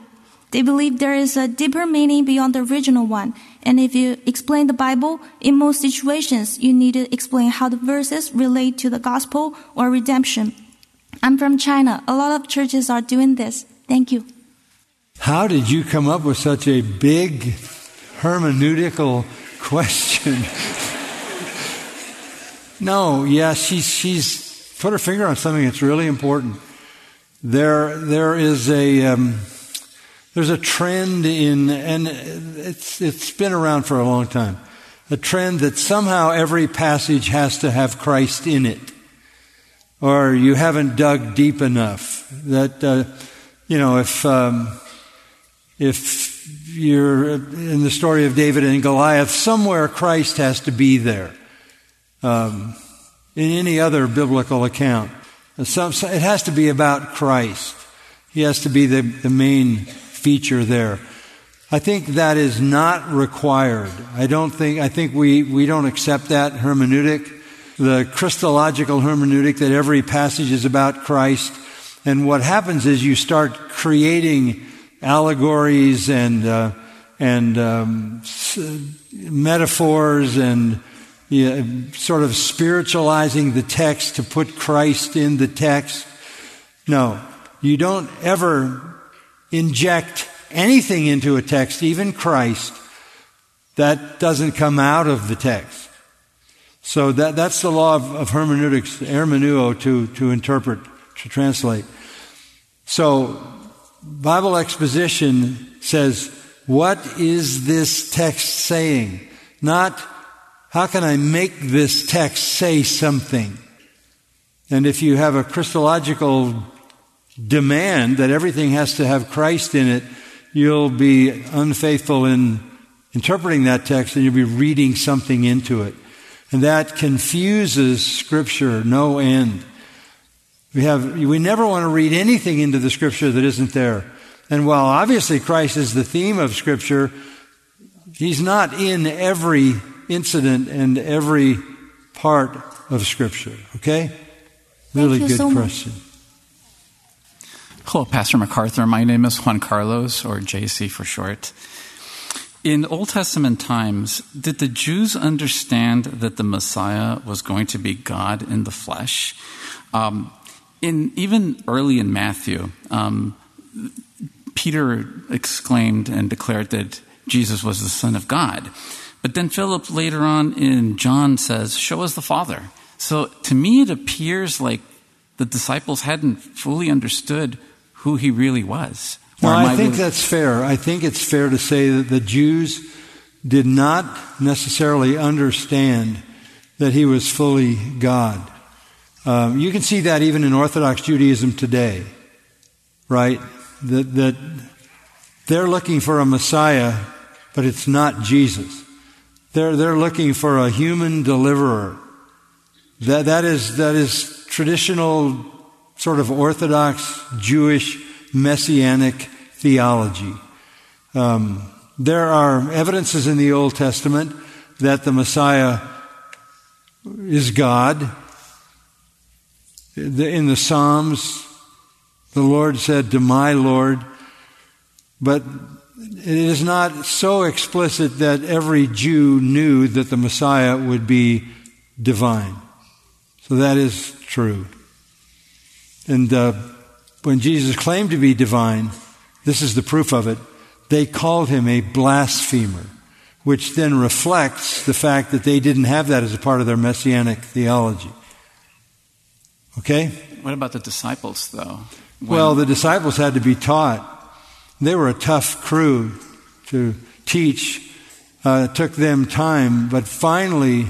They believe there is a deeper meaning beyond the original one. And if you explain the Bible, in most situations, you need to explain how the verses relate to the gospel or redemption. I'm from China. A lot of churches are doing this. Thank you. How did you come up with such a big hermeneutical <laughs> question? No, yeah, she's, she's put her finger on something that's really important. There, there is a, um, there's a trend in, and it's, it's been around for a long time, a trend that somehow every passage has to have Christ in it. Or you haven't dug deep enough. That, uh, you know, if, um, if you're in the story of David and Goliath, somewhere Christ has to be there. Um, in any other biblical account. It has to be about Christ. He has to be the, the main feature there. I think that is not required. I don't think, I think we, we don't accept that hermeneutic, the Christological hermeneutic that every passage is about Christ. And what happens is you start creating allegories and, uh, and um, metaphors and yeah, sort of spiritualizing the text to put Christ in the text. No, you don't ever inject anything into a text, even Christ, that doesn't come out of the text. So that, that's the law of, of hermeneutics, hermeneuo, to, to interpret, to translate. So Bible exposition says, what is this text saying? Not, how can I make this text say something? And if you have a Christological demand that everything has to have Christ in it, you'll be unfaithful in interpreting that text and you'll be reading something into it. And that confuses Scripture no end. We have, we never want to read anything into the Scripture that isn't there. And while obviously Christ is the theme of Scripture, He's not in every incident and every part of Scripture. Okay? Really good so question. Much. Hello, Pastor MacArthur. My name is Juan Carlos, or JC for short. In Old Testament times, did the Jews understand that the Messiah was going to be God in the flesh? Um, in even early in Matthew, um, Peter exclaimed and declared that Jesus was the Son of God. But then Philip later on in John says, Show us the Father. So to me, it appears like the disciples hadn't fully understood who he really was. Well, I, I think really... that's fair. I think it's fair to say that the Jews did not necessarily understand that he was fully God. Um, you can see that even in Orthodox Judaism today, right? That, that they're looking for a Messiah, but it's not Jesus. They're, they're looking for a human deliverer. That, that, is, that is traditional sort of Orthodox Jewish messianic theology. Um, there are evidences in the Old Testament that the Messiah is God. In the Psalms, the Lord said to my Lord, but it is not so explicit that every Jew knew that the Messiah would be divine. So that is true. And uh, when Jesus claimed to be divine, this is the proof of it, they called him a blasphemer, which then reflects the fact that they didn't have that as a part of their messianic theology. Okay? What about the disciples, though? When... Well, the disciples had to be taught. They were a tough crew to teach. Uh, it took them time, but finally,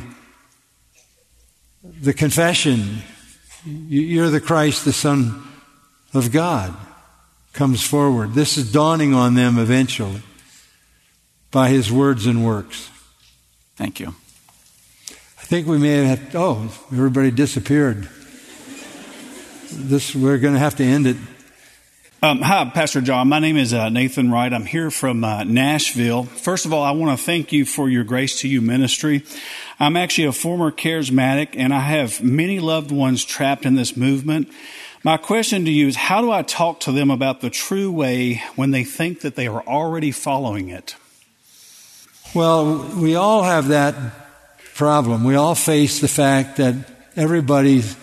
the confession you're the Christ, the Son of God, comes forward. This is dawning on them eventually by his words and works. Thank you. I think we may have, oh, everybody disappeared. This, we're going to have to end it. Um, hi, Pastor John. My name is uh, Nathan Wright. I'm here from uh, Nashville. First of all, I want to thank you for your Grace to You ministry. I'm actually a former charismatic, and I have many loved ones trapped in this movement. My question to you is how do I talk to them about the true way when they think that they are already following it? Well, we all have that problem. We all face the fact that everybody's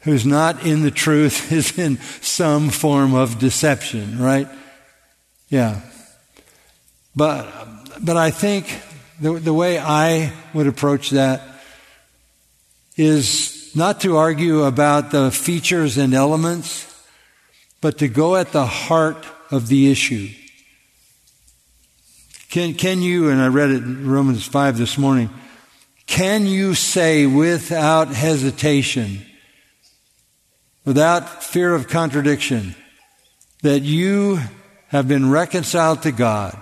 who's not in the truth <laughs> is in some form of deception, right? Yeah. But, but I think the, the way I would approach that is not to argue about the features and elements, but to go at the heart of the issue. Can, can you, and I read it in Romans 5 this morning, can you say without hesitation, without fear of contradiction, that you have been reconciled to God.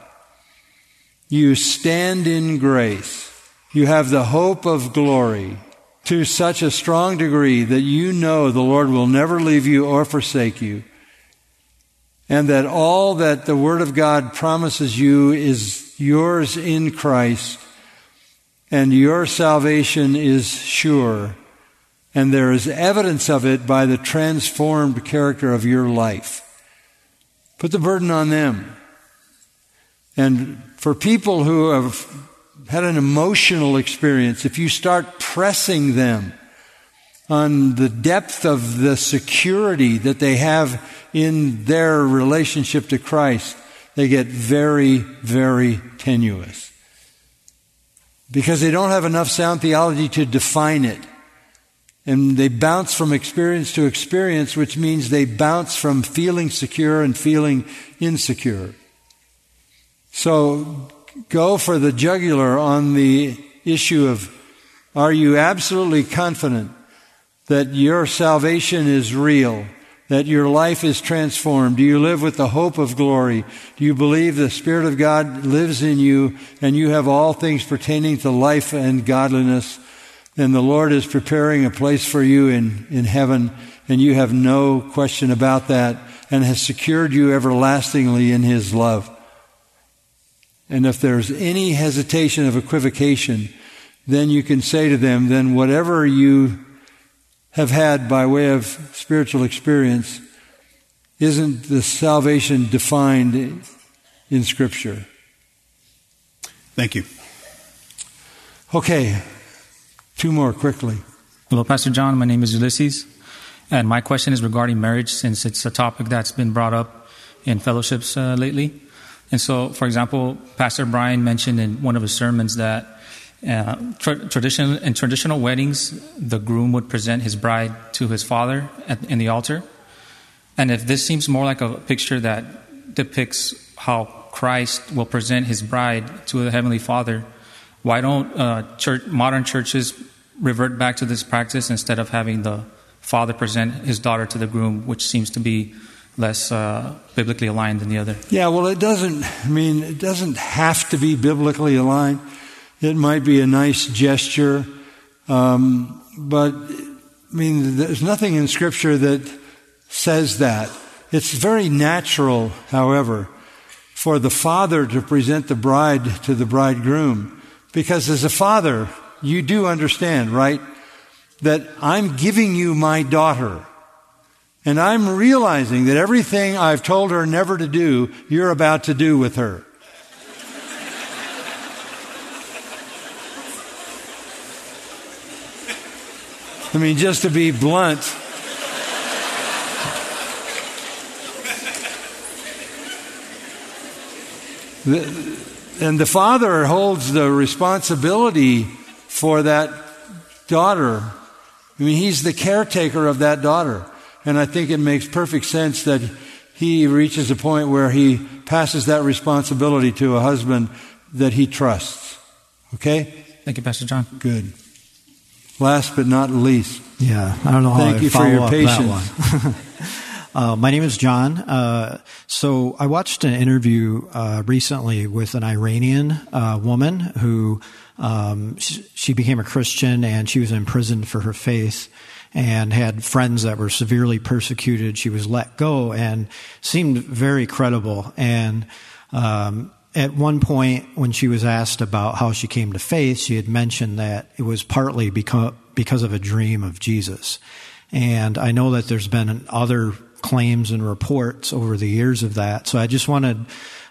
You stand in grace. You have the hope of glory to such a strong degree that you know the Lord will never leave you or forsake you, and that all that the Word of God promises you is yours in Christ, and your salvation is sure, and there is evidence of it by the transformed character of your life. Put the burden on them. And for people who have had an emotional experience, if you start pressing them on the depth of the security that they have in their relationship to Christ, they get very, very tenuous. Because they don't have enough sound theology to define it. And they bounce from experience to experience, which means they bounce from feeling secure and feeling insecure. So go for the jugular on the issue of are you absolutely confident that your salvation is real, that your life is transformed? Do you live with the hope of glory? Do you believe the Spirit of God lives in you and you have all things pertaining to life and godliness? And the Lord is preparing a place for you in, in heaven, and you have no question about that, and has secured you everlastingly in His love. And if there's any hesitation of equivocation, then you can say to them, then whatever you have had by way of spiritual experience isn't the salvation defined in Scripture. Thank you. Okay, two more quickly. Hello, Pastor John. My name is Ulysses. And my question is regarding marriage, since it's a topic that's been brought up in fellowships uh, lately. And so, for example, Pastor Brian mentioned in one of his sermons that uh, tra- tradition, in traditional weddings, the groom would present his bride to his father at, in the altar. And if this seems more like a picture that depicts how Christ will present his bride to the Heavenly Father, why don't uh, church, modern churches revert back to this practice instead of having the father present his daughter to the groom, which seems to be less uh, biblically aligned than the other. Yeah, well, it doesn't, I mean, it doesn't have to be biblically aligned. It might be a nice gesture. Um, but, I mean, there's nothing in Scripture that says that. It's very natural, however, for the father to present the bride to the bridegroom. Because as a father, you do understand, right? That I'm giving you my daughter. And I'm realizing that everything I've told her never to do, you're about to do with her. I mean, just to be blunt, and the father holds the responsibility for that daughter. I mean, he's the caretaker of that daughter. And I think it makes perfect sense that he reaches a point where he passes that responsibility to a husband that he trusts. Okay? Thank you, Pastor John. Good. Last but not least. Yeah, I don't know how Thank I you for follow your up patience. <laughs> Uh, my name is John. Uh, so I watched an interview uh, recently with an Iranian uh, woman who um, she, she became a Christian and she was imprisoned for her faith and had friends that were severely persecuted. She was let go and seemed very credible. And um, at one point, when she was asked about how she came to faith, she had mentioned that it was partly because, because of a dream of Jesus. And I know that there's been other claims and reports over the years of that. So I just wanted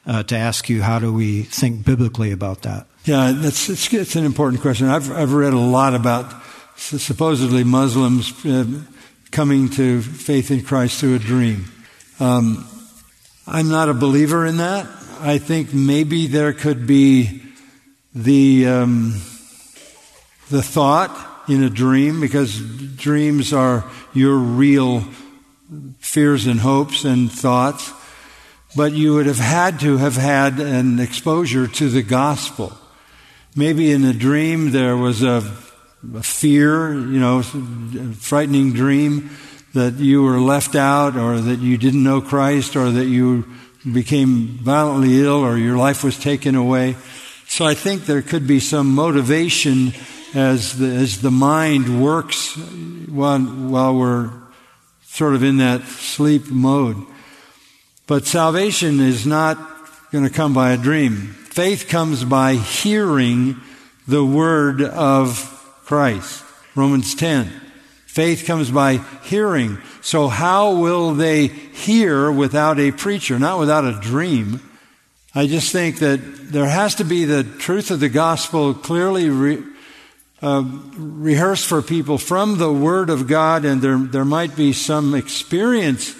uh, to ask you, how do we think biblically about that? Yeah, that's it's, it's an important question. I've I've read a lot about supposedly Muslims uh, coming to faith in Christ through a dream. Um, I'm not a believer in that. I think maybe there could be the um, the thought in a dream because dreams are your real fears and hopes and thoughts. But you would have had to have had an exposure to the gospel. Maybe in a dream there was a, a fear, you know, a frightening dream that you were left out or that you didn't know Christ or that you became violently ill or your life was taken away. So I think there could be some motivation as the, as the mind works while, while we're sort of in that sleep mode. But salvation is not going to come by a dream. Faith comes by hearing the word of Christ. Romans 10. Faith comes by hearing. So how will they hear without a preacher, not without a dream? I just think that there has to be the truth of the gospel clearly re, uh, rehearsed for people from the Word of God, and there, there might be some experience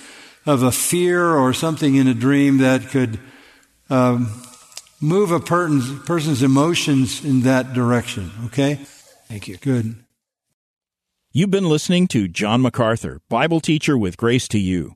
of a fear or something in a dream that could um, move a person's, person's emotions in that direction. Okay? Thank you. Good. You've been listening to John MacArthur, Bible teacher with Grace to You.